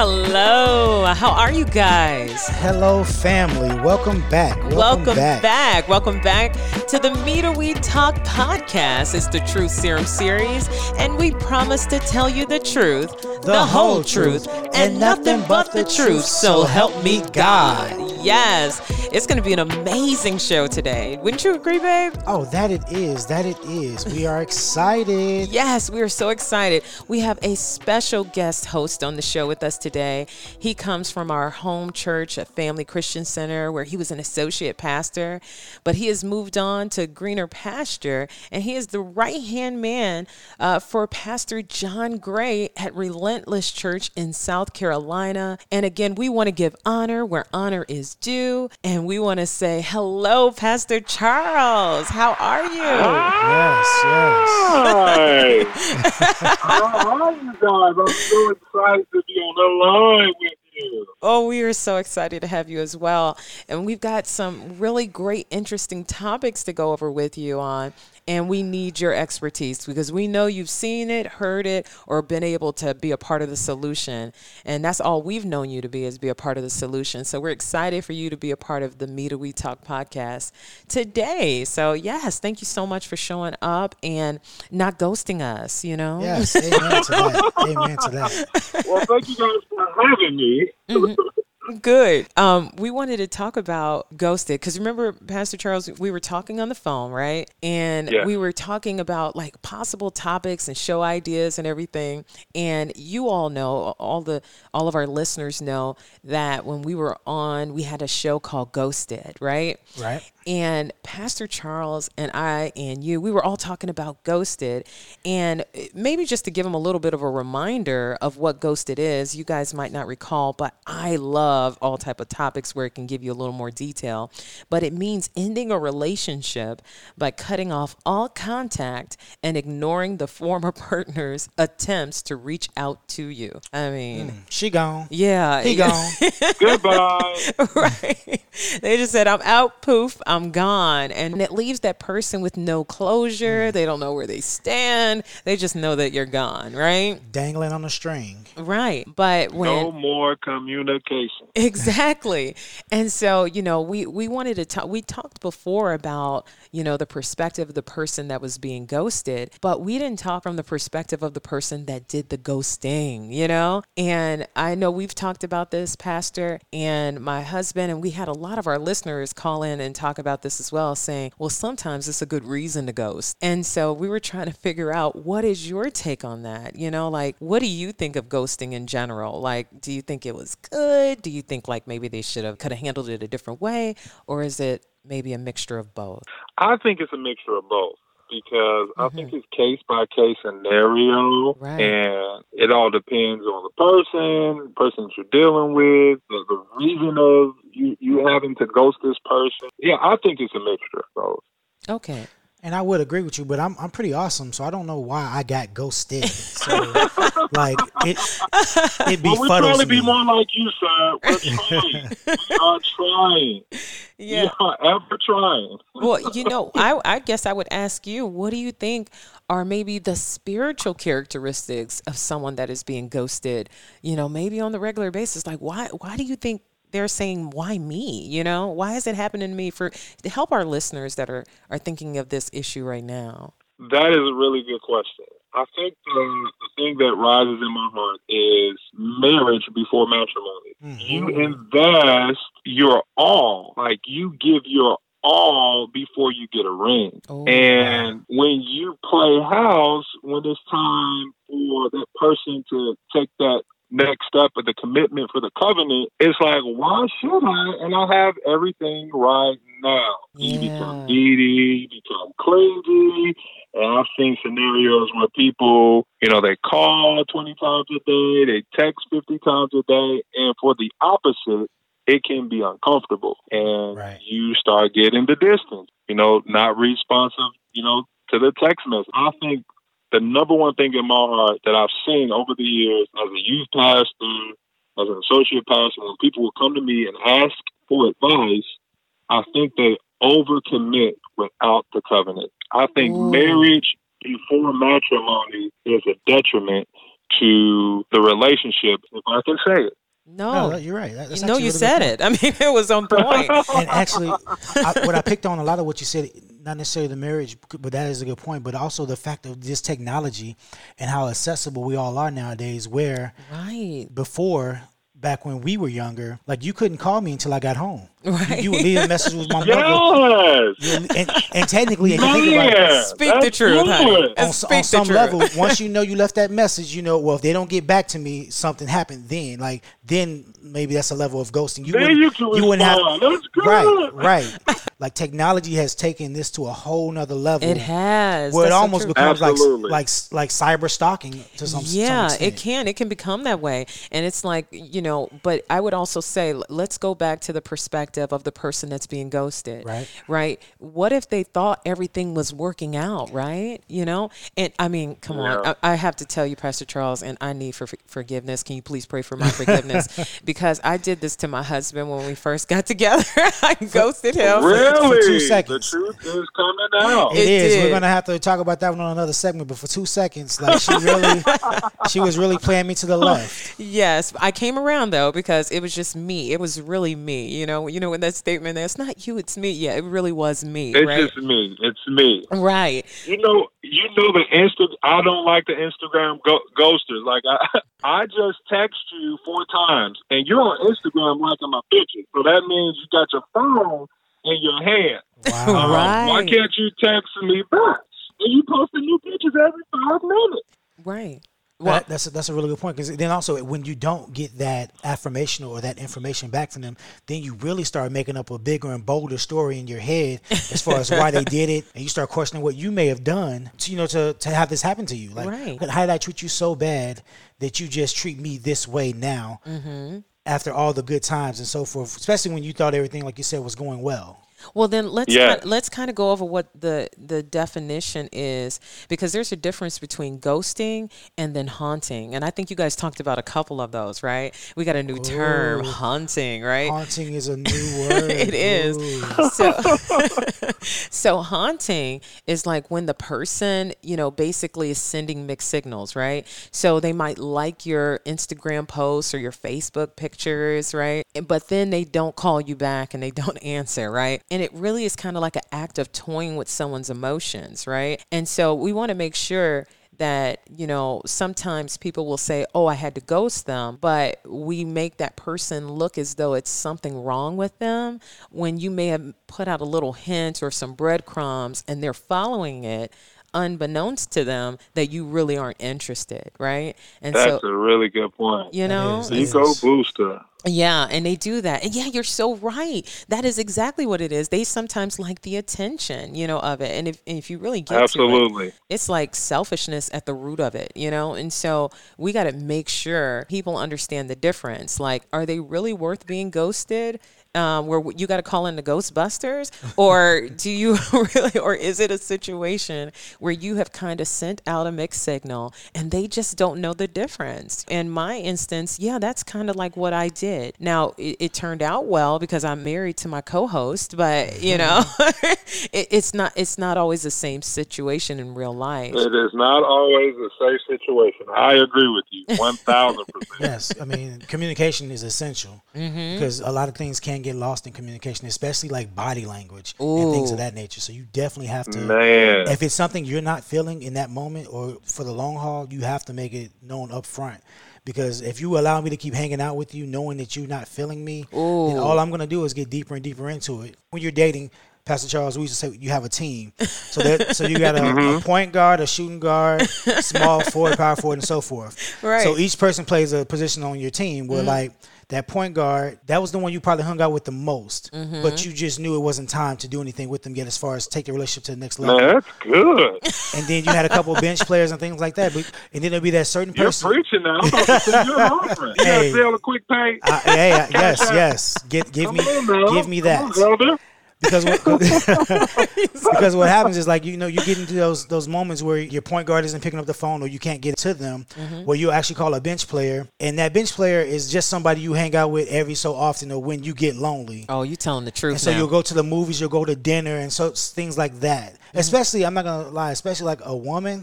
Hello. How are you guys? Hello, family. Welcome back. Welcome, Welcome back. back. Welcome back to the Me to We Talk podcast. It's the Truth Serum series, and we promise to tell you the truth, the, the whole truth, truth, and nothing but the truth. So help me God. Yes, it's going to be an amazing show today. Wouldn't you agree, babe? Oh, that it is. That it is. We are excited. yes, we are so excited. We have a special guest host on the show with us today. He comes from our home church, a Family Christian Center, where he was an associate pastor, but he has moved on to greener pasture, and he is the right hand man uh, for Pastor John Gray at Relentless Church in South Carolina. And again, we want to give honor where honor is is due. And we want to say hello, Pastor Charles. How are you? Hi. Yes, yes. How are you guys? I'm so excited to be on the line with you. Oh, we are so excited to have you as well. And we've got some really great, interesting topics to go over with you on and we need your expertise because we know you've seen it, heard it, or been able to be a part of the solution. And that's all we've known you to be is be a part of the solution. So we're excited for you to be a part of the Me to We Talk podcast today. So yes, thank you so much for showing up and not ghosting us, you know? Yes, amen to that. amen to that. Well, thank you guys for having me. Mm-hmm. Good. Um, we wanted to talk about ghosted because remember, Pastor Charles, we were talking on the phone, right? And yeah. we were talking about like possible topics and show ideas and everything. And you all know, all the all of our listeners know that when we were on, we had a show called Ghosted, right? Right. And Pastor Charles and I and you, we were all talking about Ghosted. And maybe just to give them a little bit of a reminder of what Ghosted is, you guys might not recall, but I love all type of topics where it can give you a little more detail. But it means ending a relationship by cutting off all contact and ignoring the former partner's attempts to reach out to you. I mean, mm, she gone. Yeah. He gone. Goodbye. right. They just said, I'm out, poof. I'm I'm gone. And it leaves that person with no closure. Mm. They don't know where they stand. They just know that you're gone, right? Dangling on a string. Right. But when No more communication. Exactly. and so, you know, we we wanted to talk we talked before about, you know, the perspective of the person that was being ghosted, but we didn't talk from the perspective of the person that did the ghosting, you know? And I know we've talked about this, Pastor, and my husband, and we had a lot of our listeners call in and talk about this as well, saying, well, sometimes it's a good reason to ghost. And so we were trying to figure out what is your take on that? You know, like, what do you think of ghosting in general? Like, do you think it was good? Do you think like maybe they should have could have handled it a different way? Or is it maybe a mixture of both? I think it's a mixture of both because mm-hmm. I think it's case by case scenario, right. and it all depends on the person, the person you're dealing with, the, the reason of you you having to ghost this person. Yeah, I think it's a mixture of both. Okay. And I would agree with you, but I'm I'm pretty awesome, so I don't know why I got ghosted. So like it it befuddles well, we're trying to be more like you, sir. We're trying. we are trying. Yeah. We are ever trying. well, you know, I I guess I would ask you, what do you think are maybe the spiritual characteristics of someone that is being ghosted? You know, maybe on the regular basis. Like why why do you think they're saying why me you know why is it happening to me for to help our listeners that are are thinking of this issue right now that is a really good question i think the, the thing that rises in my heart is marriage before matrimony mm-hmm. you invest your all like you give your all before you get a ring. Oh, and wow. when you play house, when it's time for that person to take that next step of the commitment for the covenant, it's like, why should I? And I have everything right now. Yeah. You become needy, you become clingy. And I've seen scenarios where people, you know, they call 20 times a day, they text 50 times a day. And for the opposite, it can be uncomfortable. And right. you start getting the distance, you know, not responsive, you know, to the text message. I think the number one thing in my heart that I've seen over the years as a youth pastor, as an associate pastor, when people will come to me and ask for advice, I think they overcommit without the covenant. I think Ooh. marriage before matrimony is a detriment to the relationship, if I can say it. No, No, you're right. That- that's you know you a really good said it. I mean, it was on point. and actually, I, what I picked on a lot of what you said, not necessarily the marriage, but that is a good point. But also the fact of this technology and how accessible we all are nowadays. Where right. before, back when we were younger, like you couldn't call me until I got home. Right. You, you would leave a message with my mother. Yes. You And, and technically, if you think about it, Speak the truth, honey. And on, speak on the some truth. level, once you know you left that message, you know, well, if they don't get back to me, something happened. Then, like, then maybe that's a level of ghosting. You Then wouldn't, you can wouldn't respond. That's good. right, right. Like technology has taken this to a whole nother level. It has. where it That's so almost true. becomes Absolutely. like like like cyber stalking to some yeah some it can it can become that way and it's like you know but i would also say let's go back to the perspective of the person that's being ghosted Right. right what if they thought everything was working out right you know and i mean come on I, I have to tell you pastor charles and i need for forgiveness can you please pray for my forgiveness because i did this to my husband when we first got together i ghosted him Really? two seconds. The truth is coming out. It It is. We're gonna have to talk about that one on another segment. But for two seconds, like she really, she was really playing me to the left. Yes, I came around though because it was just me. It was really me. You know, you know when that statement there, it's not you, it's me. Yeah, it really was me. It's right? just me. It's me. right. You know, you know the Insta. I don't like the Instagram go- ghosters. Like I, I just text you four times, and you're on Instagram liking my picture. So that means you got your phone in your hand. Wow. Um, Right. Why can't you text me back? And you posting new pictures every five minutes. Right. Well, that's a, that's a really good point because then also when you don't get that affirmation or that information back from them, then you really start making up a bigger and bolder story in your head as far as why they did it, and you start questioning what you may have done to you know to to have this happen to you. Like, Right. how did I treat you so bad that you just treat me this way now mm-hmm. after all the good times and so forth? Especially when you thought everything, like you said, was going well. Well, then let's Yeah. kind let's kind of go over what the the definition is because there's a difference between ghosting and then haunting, and I think you guys talked about a couple of those, right? We got a new term, haunting, right? Haunting is a new word. It is. Ooh. so so haunting is like when the person you know basically is sending mixed signals right so they might like your instagram posts or your facebook pictures right but then they don't call you back and they don't answer right and it really is kind of like an act of toying with someone's emotions right? And so we want to make sure that you know sometimes people will say oh i had to ghost them but we make that person look as though it's something wrong with them when you may have put out a little hint or some breadcrumbs and they're following it unbeknownst to them that you really aren't interested right and so That's so a really good point. you know Ego booster. yeah, and they do that. And yeah, you're so right. That is exactly what it is. They sometimes like the attention, you know, of it. And if and if you really get to it, Absolutely. it's like selfishness at the root of it, you know? And so we got to make sure people understand the difference. Like, are they really worth being ghosted? Um, where you got to call in the Ghostbusters, or do you really, or is it a situation where you have kind of sent out a mixed signal and they just don't know the difference? In my instance, yeah, that's kind of like what I did. Now it, it turned out well because I'm married to my co-host, but you know, it, it's not it's not always the same situation in real life. It is not always a safe situation. I agree with you, one thousand percent. yes, I mean communication is essential Mm-hmm. because a lot of things can get lost in communication, especially like body language and things of that nature. So you definitely have to. Man, If it's something you're not feeling in that moment or for the long haul, you have to make it known up front. Because if you allow me to keep hanging out with you, knowing that you're not feeling me, then all I'm gonna do is get deeper and deeper into it. When you're dating, Pastor Charles, we used to say you have a team. So that so you got a, a mm-hmm. point guard, a shooting guard, small forward, power forward, and so forth. Right. So each person plays a position on your team. Where mm-hmm. like that point guard, that was the one you probably hung out with the most, but you just knew it wasn't time to do anything with them yet, as far as take the relationship to the next level. man, that's good. And then you had a couple bench players and things like that. But and then there'll be that certain You're person. preaching now. I'm about to send you an offering. You Hey. gotta sell a quick pay. Uh, yeah, yeah, yes, yes. Get, give Come me, on give me Come that. on, brother. Because what, because what happens is like you know you get into those those moments where your point guard isn't picking up the phone or you can't get to them Mm-hmm. where you actually call a bench player and that bench player is just somebody you hang out with every so often or when you get lonely Oh, you telling the truth and so now. you'll go to the movies you'll go to dinner and so things like that Mm-hmm. especially i'm not gonna lie especially like a woman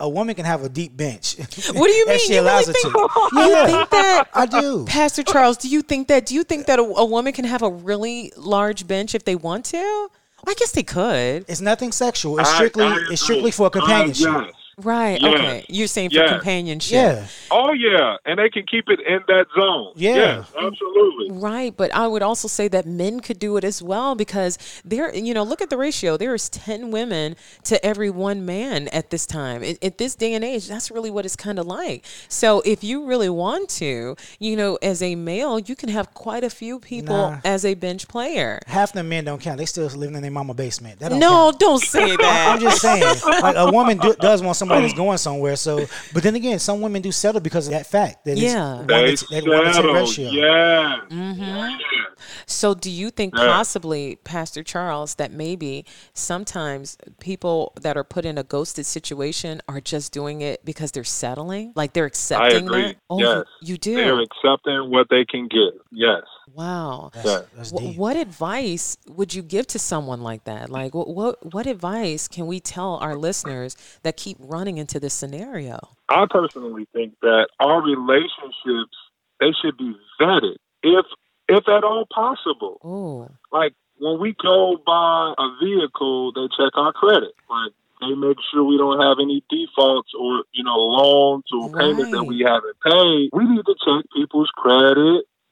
a woman can have a deep bench What do you mean? she You allows really it think- to you yeah think that i do Pastor Charles, do you think that? Do you think that a, a woman can have a really large bench if they want to? I guess they could. it's nothing sexual it's I- strictly I it's strictly agree. for Uh, companionship yes. Right. Yes. Okay. You're saying for Yes. companionship. yeah Oh yeah, and they can keep it in that zone. Yeah. Yes, absolutely. Right, but I would also say that men could do it as well because there, you know, look at the ratio. There is ten women to every one man at this time. At, at this day and age, that's really what it's kind of like. So if you really want to, you know, as a male, you can have quite a few people Nah. as a bench player. half the men don't count they still living in their mama basement that don't No, count. don't say that. I'm just saying, like a woman do, does want somebody that's going somewhere. So, but then again, some women do settle because of that fact. That Yeah. one They to, that one to ten settle. Yeah. Mm-hmm. yeah. So, do you think Yeah. possibly, Pastor Charles, that maybe sometimes people that are put in a ghosted situation are just doing it because they're settling, like they're accepting agree. that? Oh, Yes. you, you do. They're accepting what they can get. Yes. Wow. That's, Yeah. that's Wh- deep. what advice would you give to someone like that? Like, what, what what advice can we tell our listeners that keep running into this scenario? I personally think that our relationships they should be vetted, if if at all possible. Oh, Like when we go buy a vehicle, they check our credit. Like they make sure we don't have any defaults or you know loans or payments that we haven't paid. We need to check people's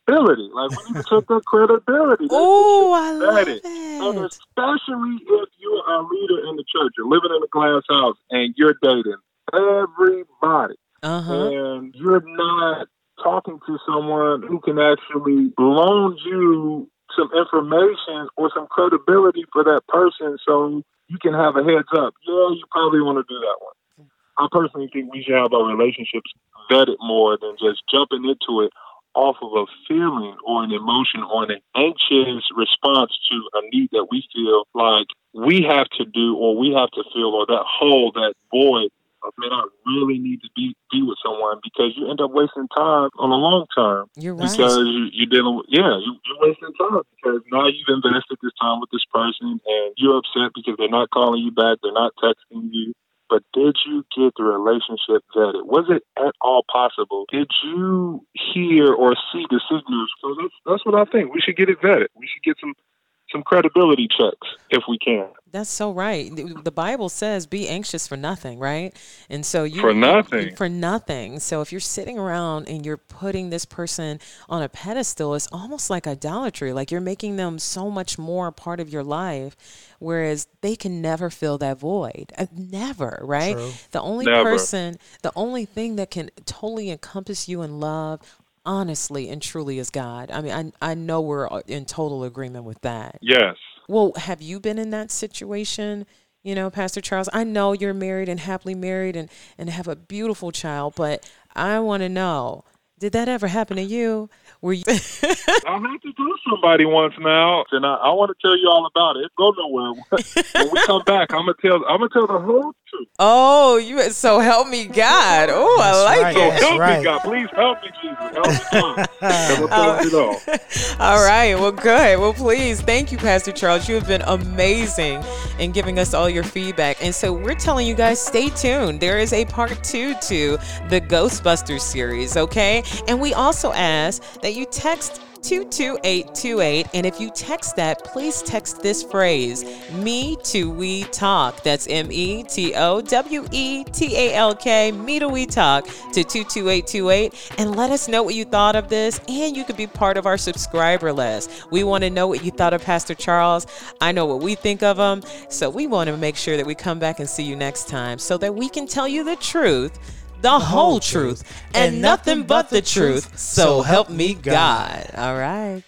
credibility. Like we need to check credibility. Oh, I love it. And especially if you're a leader in the church, you're living in a glass house, and you're dating everybody, Uh huh. and you're not talking to someone who can actually loan you some information or some credibility for that person so you can have a heads up. Yeah, you probably want to do that one. I personally think we should have our relationships vetted more than just jumping into it off of a feeling or an emotion or an anxious response to a need that we feel like we have to do or we have to fill or that hole, that void of man, I really need to be be with someone because you end up wasting time on the long term You're right. because you, you're dealing with yeah you, you're wasting time because now you've invested this time with this person and you're upset because they're not calling you back they're not texting you but did you get the relationship vetted was it at all possible? Did you hear or see the signals? So that's that's what i think. We should get it vetted. We should get some some credibility checks if we can That's so right. The the Bible says, "Be anxious for nothing," right? And so you For nothing. for nothing. So if you're sitting around and you're putting this person on a pedestal, it's almost like idolatry. Like you're making them so much more a part of your life, whereas they can never fill that void. Uh, Never, right? True. The only Never. person, the only thing that can totally encompass you in love. Honestly and truly is God. I mean, I I know we're uh, in total agreement with that. yes Well, have you been in that situation? You know, Pastor Charles, I know you're married and happily married and, and have a beautiful child, but I want to know, did that ever happen to you? Were you I had to do somebody once now, and I, I want to tell you all about it. Go nowhere. when we come back, I'm gonna tell. I'm gonna tell the whole truth. Oh, you so help me God. Oh, I That's like right. So it. That's help right. me, God. Please help me, Jesus. Help me, God. 'Cause I'm telling it all. All right. Well, good. Well, please. Thank you, Pastor Charles. You have been amazing in giving us all your feedback. And so we're telling you guys, stay tuned. There is a part two to the Ghostbusters series, okay? And we also ask that you text 22828. And if you text that, please text this phrase, me to we talk. That's M E T O W E T A L K, me to we talk to 22828. And let us know what you thought of this. And you could be part of our subscriber list. We want to know what you thought of Pastor Charles. I know what we think of him. So we want to make sure that we come back and see you next time so that we can tell you the truth. The, whole truth, and nothing but the truth. So help me God. All right.